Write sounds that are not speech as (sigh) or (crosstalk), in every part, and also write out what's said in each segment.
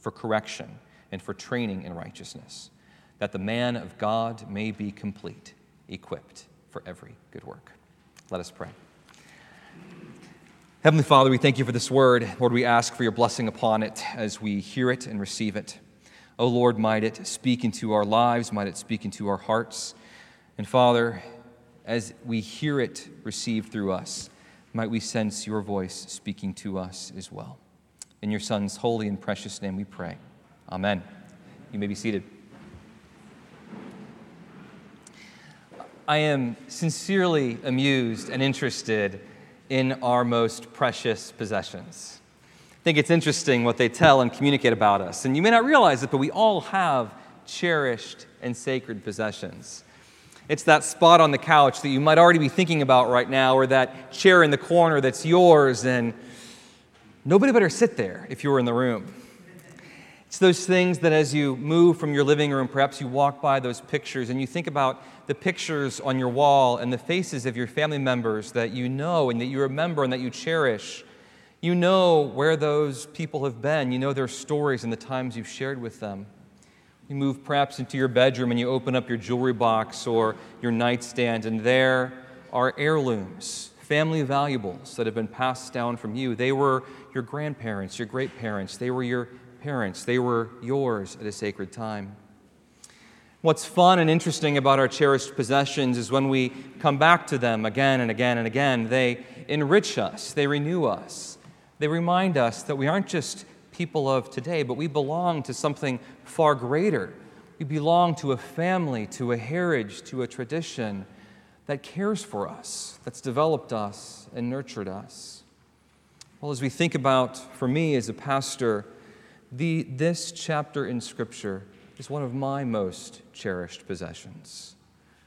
for correction, and for training in righteousness, that the man of God may be complete, equipped for every good work. Let us pray. Heavenly Father, we thank you for this word. Lord, we ask for your blessing upon it as we hear it and receive it. O oh Lord, might it speak into our lives, might it speak into our hearts. And Father, as we hear it received through us, might we sense your voice speaking to us as well. In your Son's holy and precious name we pray. Amen. You may be seated. I am sincerely amused and interested in our most precious possessions. I think it's interesting what they tell and communicate about us. And you may not realize it, but we all have cherished and sacred possessions. It's that spot on the couch that you might already be thinking about right now, or that chair in the corner that's yours, and Nobody better sit there if you were in the room. It's those things that as you move from your living room, perhaps you walk by those pictures and you think about the pictures on your wall and the faces of your family members that you know and that you remember and that you cherish. You know where those people have been. You know their stories and the times you've shared with them. You move perhaps into your bedroom and you open up your jewelry box or your nightstand, and there are heirlooms family valuables that have been passed down from you. They were your grandparents, your great parents, they were your parents, they were yours at a sacred time. What's fun and interesting about our cherished possessions is when we come back to them again and again and again, they enrich us, they renew us, they remind us that we aren't just people of today, but we belong to something far greater. We belong to a family, to a heritage, to a tradition that cares for us, that's developed us and nurtured us. Well, as we think about, for me as a pastor, the, this chapter in Scripture is one of my most cherished possessions.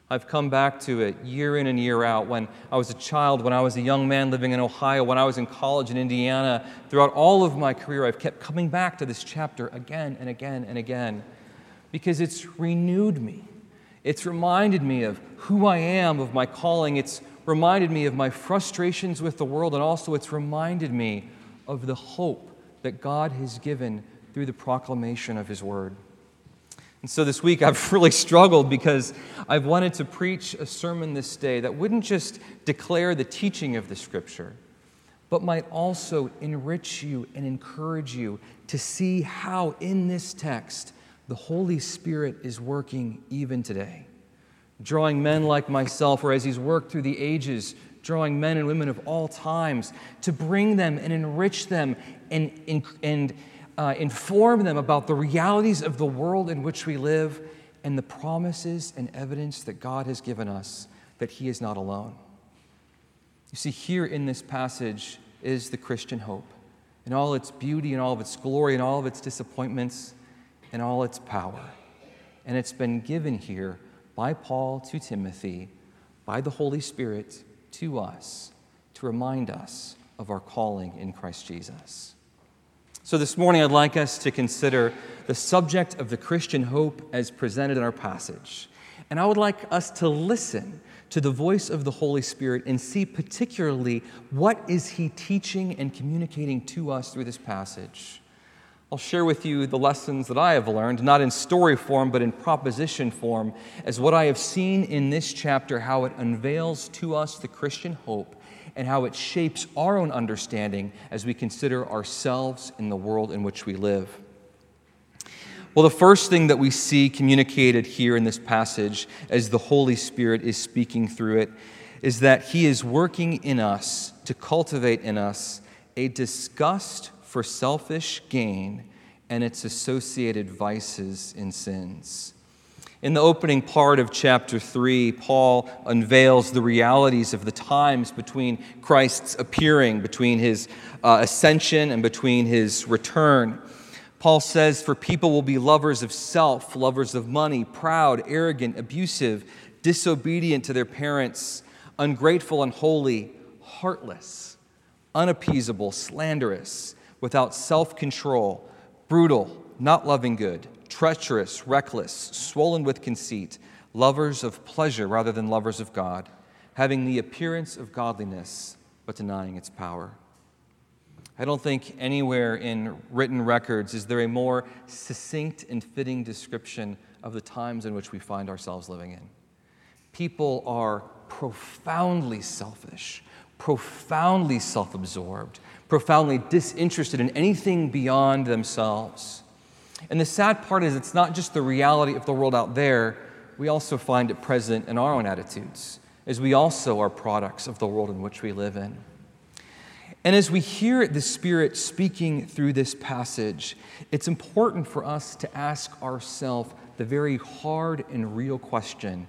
I've come back to it year in and year out. When I was a child, when I was a young man living in Ohio, when I was in college in Indiana, throughout all of my career, I've kept coming back to this chapter again and again and again because it's renewed me. It's reminded me of who I am, of my calling. It's reminded me of my frustrations with the world, and also it's reminded me of the hope that God has given through the proclamation of His Word. And so this week I've (laughs) really struggled because I've wanted to preach a sermon this day that wouldn't just declare the teaching of the Scripture, but might also enrich you and encourage you to see how in this text the Holy Spirit is working even today, drawing men like myself, or as He's worked through the ages, drawing men and women of all times to bring them and enrich them and, and, and uh, inform them about the realities of the world in which we live and the promises and evidence that God has given us that He is not alone. You see, here in this passage is the Christian hope in all its beauty and all of its glory and all of its disappointments and all its power. And it's been given here by Paul to Timothy, by the Holy Spirit to us, to remind us of our calling in Christ Jesus. So, this morning, I'd like us to consider the subject of the Christian hope as presented in our passage. And I would like us to listen to the voice of the Holy Spirit and see particularly what is he teaching and communicating to us through this passage. I'll share with you the lessons that I have learned, not in story form, but in proposition form, as what I have seen in this chapter, how it unveils to us the Christian hope and how it shapes our own understanding as we consider ourselves in the world in which we live. Well, the first thing that we see communicated here in this passage as the Holy Spirit is speaking through it is that He is working in us to cultivate in us a disgust for selfish gain and its associated vices and sins. In the opening part of chapter 3, Paul unveils the realities of the times between Christ's appearing, between his uh, ascension, and between his return. Paul says, For people will be lovers of self, lovers of money, proud, arrogant, abusive, disobedient to their parents, ungrateful, unholy, heartless, unappeasable, slanderous, without self control, brutal, not loving good, treacherous, reckless, swollen with conceit, lovers of pleasure rather than lovers of God, having the appearance of godliness but denying its power. I don't think anywhere in written records is there a more succinct and fitting description of the times in which we find ourselves living in. People are profoundly selfish, profoundly self absorbed, profoundly disinterested in anything beyond themselves. And the sad part is, it's not just the reality of the world out there, we also find it present in our own attitudes, as we also are products of the world in which we live in. And as we hear the Spirit speaking through this passage, it's important for us to ask ourselves the very hard and real question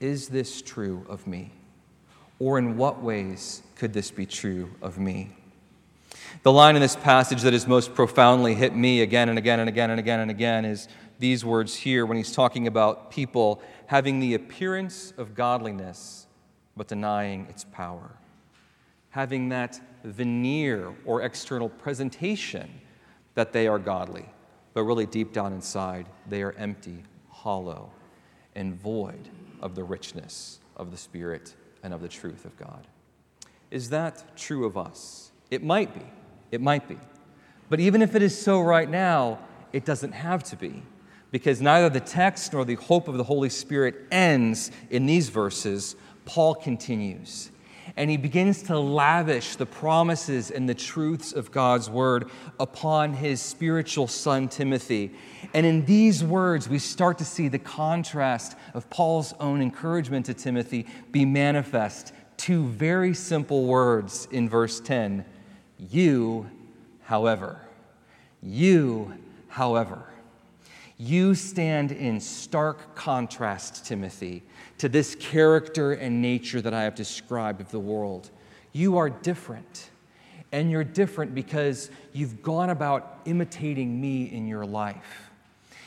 Is this true of me? Or in what ways could this be true of me? The line in this passage that has most profoundly hit me again and again and again and again and again is these words here when he's talking about people having the appearance of godliness but denying its power having that veneer or external presentation that they are godly, but really deep down inside, they are empty, hollow, and void of the richness of the Spirit and of the truth of God. Is that true of us? It might be. It might be. But even if it is so right now, it doesn't have to be. Because neither the text nor the hope of the Holy Spirit ends in these verses. Paul continues and he begins to lavish the promises and the truths of God's word upon his spiritual son Timothy. And in these words, we start to see the contrast of Paul's own encouragement to Timothy be manifest. Two very simple words in verse 10 You, however. You, however. You stand in stark contrast, Timothy, to this character and nature that I have described of the world. You are different. And you're different because you've gone about imitating me in your life.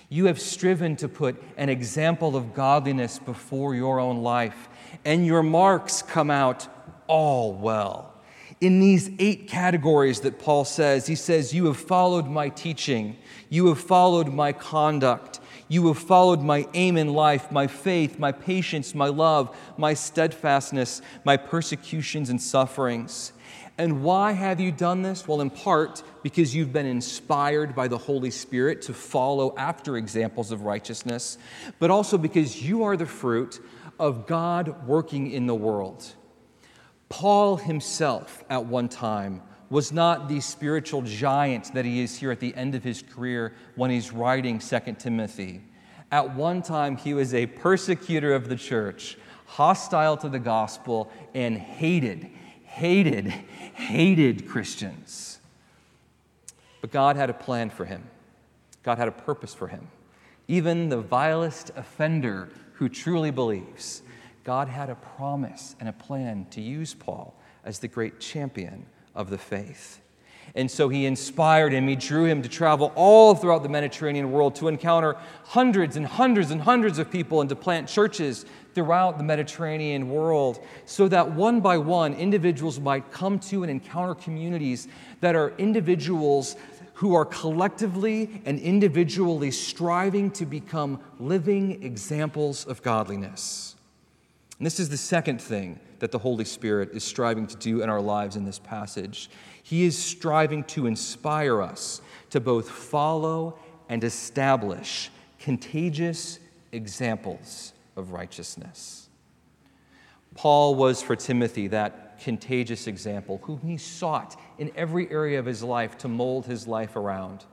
You have striven to put an example of godliness before your own life, and your marks come out all well. In these eight categories that Paul says, he says, You have followed my teaching. You have followed my conduct. You have followed my aim in life, my faith, my patience, my love, my steadfastness, my persecutions and sufferings. And why have you done this? Well, in part because you've been inspired by the Holy Spirit to follow after examples of righteousness, but also because you are the fruit of God working in the world. Paul himself, at one time, was not the spiritual giant that he is here at the end of his career when he's writing 2 Timothy. At one time, he was a persecutor of the church, hostile to the gospel, and hated, hated, hated Christians. But God had a plan for him, God had a purpose for him. Even the vilest offender who truly believes, God had a promise and a plan to use Paul as the great champion of the faith. And so he inspired him, he drew him to travel all throughout the Mediterranean world to encounter hundreds and hundreds and hundreds of people and to plant churches throughout the Mediterranean world so that one by one individuals might come to and encounter communities that are individuals who are collectively and individually striving to become living examples of godliness. And this is the second thing that the Holy Spirit is striving to do in our lives in this passage. He is striving to inspire us to both follow and establish contagious examples of righteousness. Paul was for Timothy that contagious example whom he sought in every area of his life to mold his life around.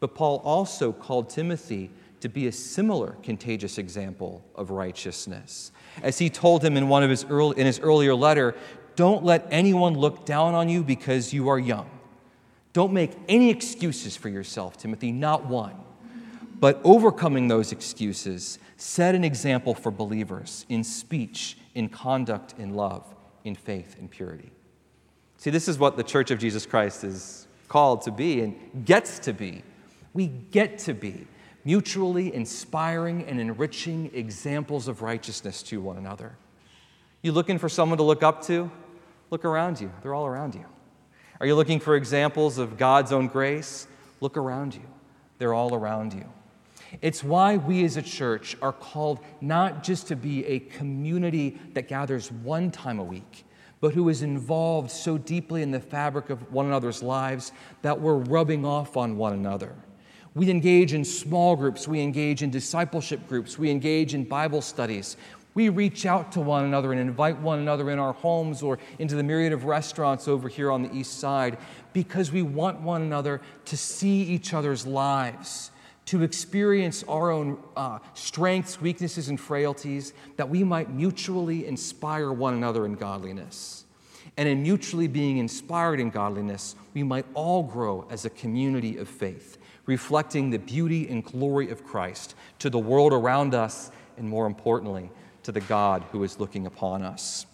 But Paul also called Timothy to be a similar contagious example of righteousness. As he told him in one of his early, in his earlier letter, don't let anyone look down on you because you are young. Don't make any excuses for yourself, Timothy, not one. But overcoming those excuses, set an example for believers in speech, in conduct, in love, in faith, and purity. See, this is what the Church of Jesus Christ is called to be and gets to be. We get to be mutually inspiring and enriching examples of righteousness to one another. You looking for someone to look up to? Look around you, they're all around you. Are you looking for examples of God's own grace? Look around you, they're all around you. It's why we as a church are called not just to be a community that gathers one time a week, but who is involved so deeply in the fabric of one another's lives that we're rubbing off on one another. We engage in small groups, we engage in discipleship groups, we engage in Bible studies. We reach out to one another and invite one another in our homes or into the myriad of restaurants over here on the east side because we want one another to see each other's lives, to experience our own uh, strengths, weaknesses, and frailties, that we might mutually inspire one another in godliness. And in mutually being inspired in godliness, we might all grow as a community of faith reflecting the beauty and glory of Christ to the world around us, and more importantly, to the God who is looking upon us.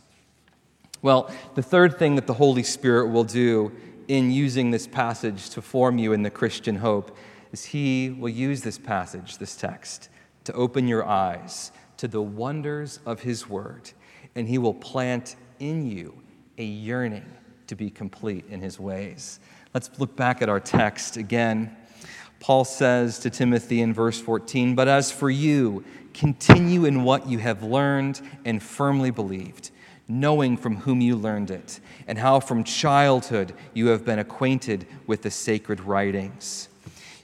Well, the third thing that the Holy Spirit will do in using this passage to form you in the Christian hope is He will use this passage, this text, to open your eyes to the wonders of His Word, and He will plant in you a yearning to be complete in His ways. Let's look back at our text again. Paul says to Timothy in verse 14, But as for you, continue in what you have learned and firmly believed, knowing from whom you learned it, and how from childhood you have been acquainted with the sacred writings.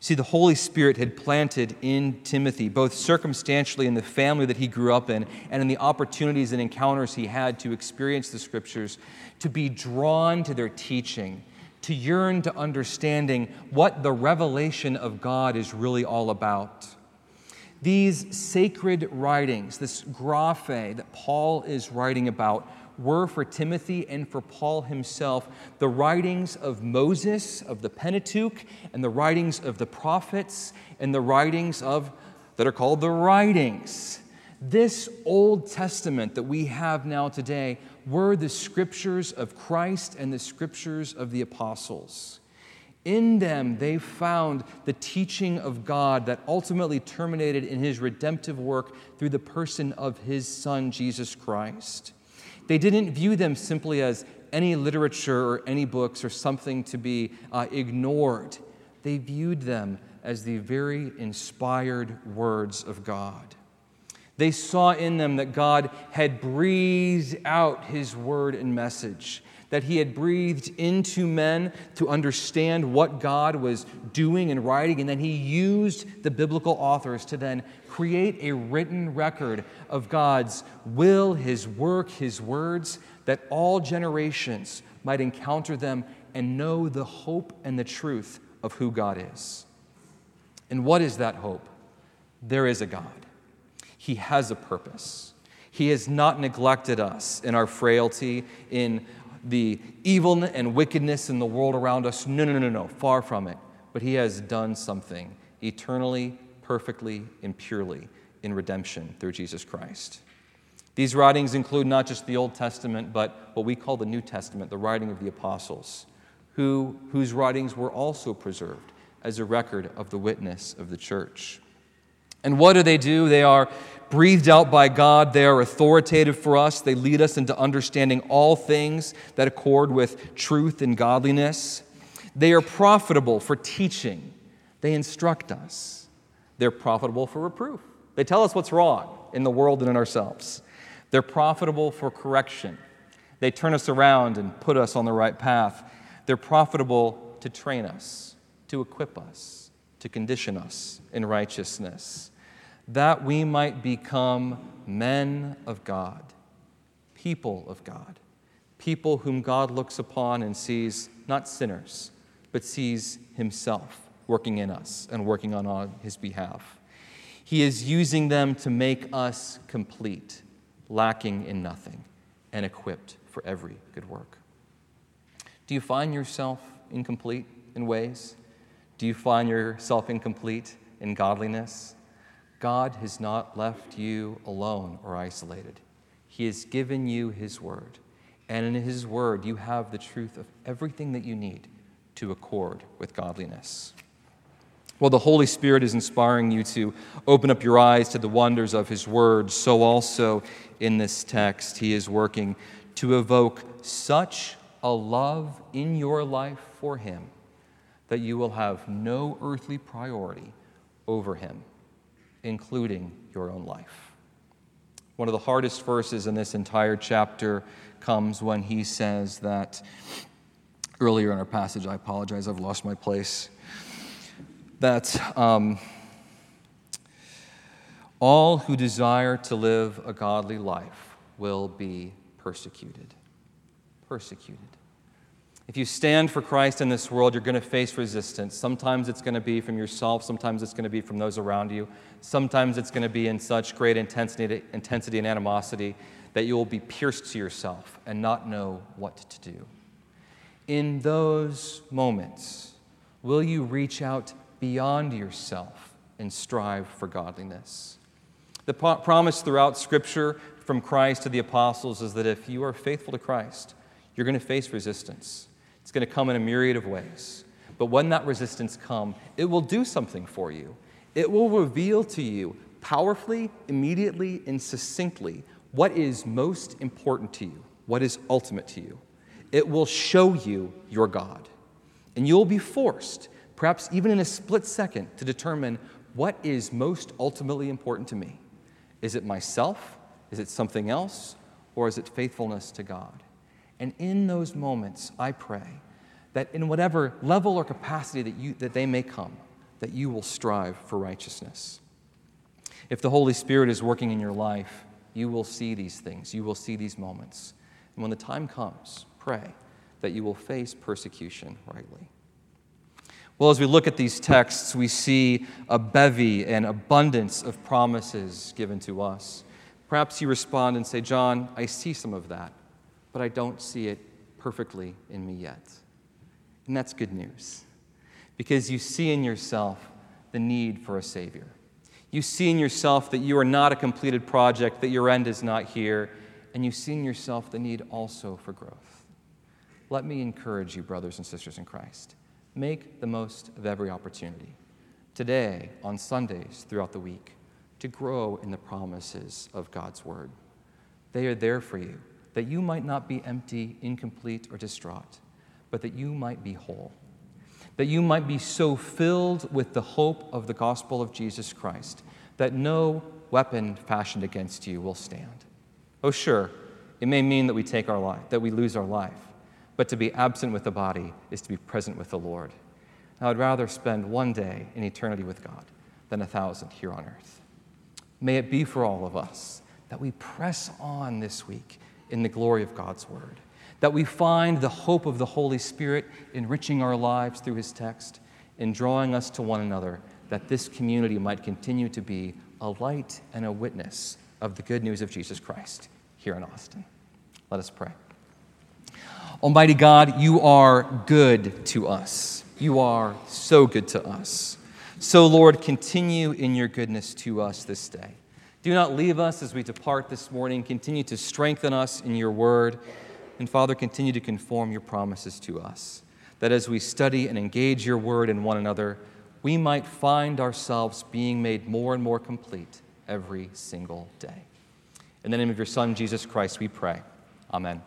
See, the Holy Spirit had planted in Timothy, both circumstantially in the family that he grew up in and in the opportunities and encounters he had to experience the scriptures, to be drawn to their teaching to yearn to understanding what the revelation of God is really all about. These sacred writings, this graphe that Paul is writing about, were for Timothy and for Paul himself the writings of Moses, of the Pentateuch, and the writings of the prophets, and the writings of that are called the writings. This Old Testament that we have now today were the scriptures of Christ and the scriptures of the apostles. In them, they found the teaching of God that ultimately terminated in his redemptive work through the person of his Son, Jesus Christ. They didn't view them simply as any literature or any books or something to be uh, ignored. They viewed them as the very inspired words of God. They saw in them that God had breathed out his word and message, that he had breathed into men to understand what God was doing and writing, and then he used the biblical authors to then create a written record of God's will, his work, his words, that all generations might encounter them and know the hope and the truth of who God is. And what is that hope? There is a God. He has a purpose. He has not neglected us in our frailty, in the evil and wickedness in the world around us. No, no, no, no, far from it. But He has done something eternally, perfectly, and purely in redemption through Jesus Christ. These writings include not just the Old Testament, but what we call the New Testament, the writing of the apostles, who, whose writings were also preserved as a record of the witness of the church. And what do they do? They are breathed out by God. They are authoritative for us. They lead us into understanding all things that accord with truth and godliness. They are profitable for teaching. They instruct us. They're profitable for reproof. They tell us what's wrong in the world and in ourselves. They're profitable for correction. They turn us around and put us on the right path. They're profitable to train us, to equip us, to condition us in righteousness that we might become men of God, people of God, people whom God looks upon and sees not sinners, but sees himself working in us and working on, on his behalf. He is using them to make us complete, lacking in nothing, and equipped for every good work. Do you find yourself incomplete in ways? Do you find yourself incomplete in godliness? God has not left you alone or isolated. He has given you His Word. And in His Word, you have the truth of everything that you need to accord with godliness. Well, the Holy Spirit is inspiring you to open up your eyes to the wonders of His Word. So, also in this text, He is working to evoke such a love in your life for Him that you will have no earthly priority over Him, including your own life. One of the hardest verses in this entire chapter comes when he says that, earlier in our passage, I apologize, I've lost my place that um, all who desire to live a godly life will be persecuted. Persecuted. If you stand for Christ in this world, you're going to face resistance. Sometimes it's going to be from yourself, sometimes it's going to be from those around you. Sometimes it's going to be in such great intensity, intensity and animosity that you will be pierced to yourself and not know what to do. In those moments, will you reach out beyond yourself and strive for godliness. The po- promise throughout Scripture from Christ to the apostles is that if you are faithful to Christ, you're going to face resistance. It's going to come in a myriad of ways. But when that resistance comes, it will do something for you. It will reveal to you powerfully, immediately, and succinctly what is most important to you, what is ultimate to you. It will show you your God. And you'll be forced perhaps even in a split second, to determine what is most ultimately important to me. Is it myself? Is it something else? Or is it faithfulness to God? And in those moments, I pray that in whatever level or capacity that, you, that they may come, that you will strive for righteousness. If the Holy Spirit is working in your life, you will see these things. You will see these moments. And when the time comes, pray that you will face persecution rightly. Well, as we look at these texts, we see a bevy and abundance of promises given to us. Perhaps you respond and say, John, I see some of that, but I don't see it perfectly in me yet. And that's good news because you see in yourself the need for a Savior. You see in yourself that you are not a completed project, that your end is not here, and you see in yourself the need also for growth. Let me encourage you, brothers and sisters in Christ. Make the most of every opportunity, today, on Sundays, throughout the week, to grow in the promises of God's Word. They are there for you, that you might not be empty, incomplete, or distraught, but that you might be whole. That you might be so filled with the hope of the gospel of Jesus Christ that no weapon fashioned against you will stand. Oh, sure, it may mean that we take our life, that we lose our life. But to be absent with the body is to be present with the Lord. I would rather spend one day in eternity with God than a thousand here on earth. May it be for all of us that we press on this week in the glory of God's word, that we find the hope of the Holy Spirit enriching our lives through his text and drawing us to one another, that this community might continue to be a light and a witness of the good news of Jesus Christ here in Austin. Let us pray. Almighty God, you are good to us. You are so good to us. So, Lord, continue in your goodness to us this day. Do not leave us as we depart this morning. Continue to strengthen us in your word. And, Father, continue to conform your promises to us, that as we study and engage your word in one another, we might find ourselves being made more and more complete every single day. In the name of your Son, Jesus Christ, we pray. Amen.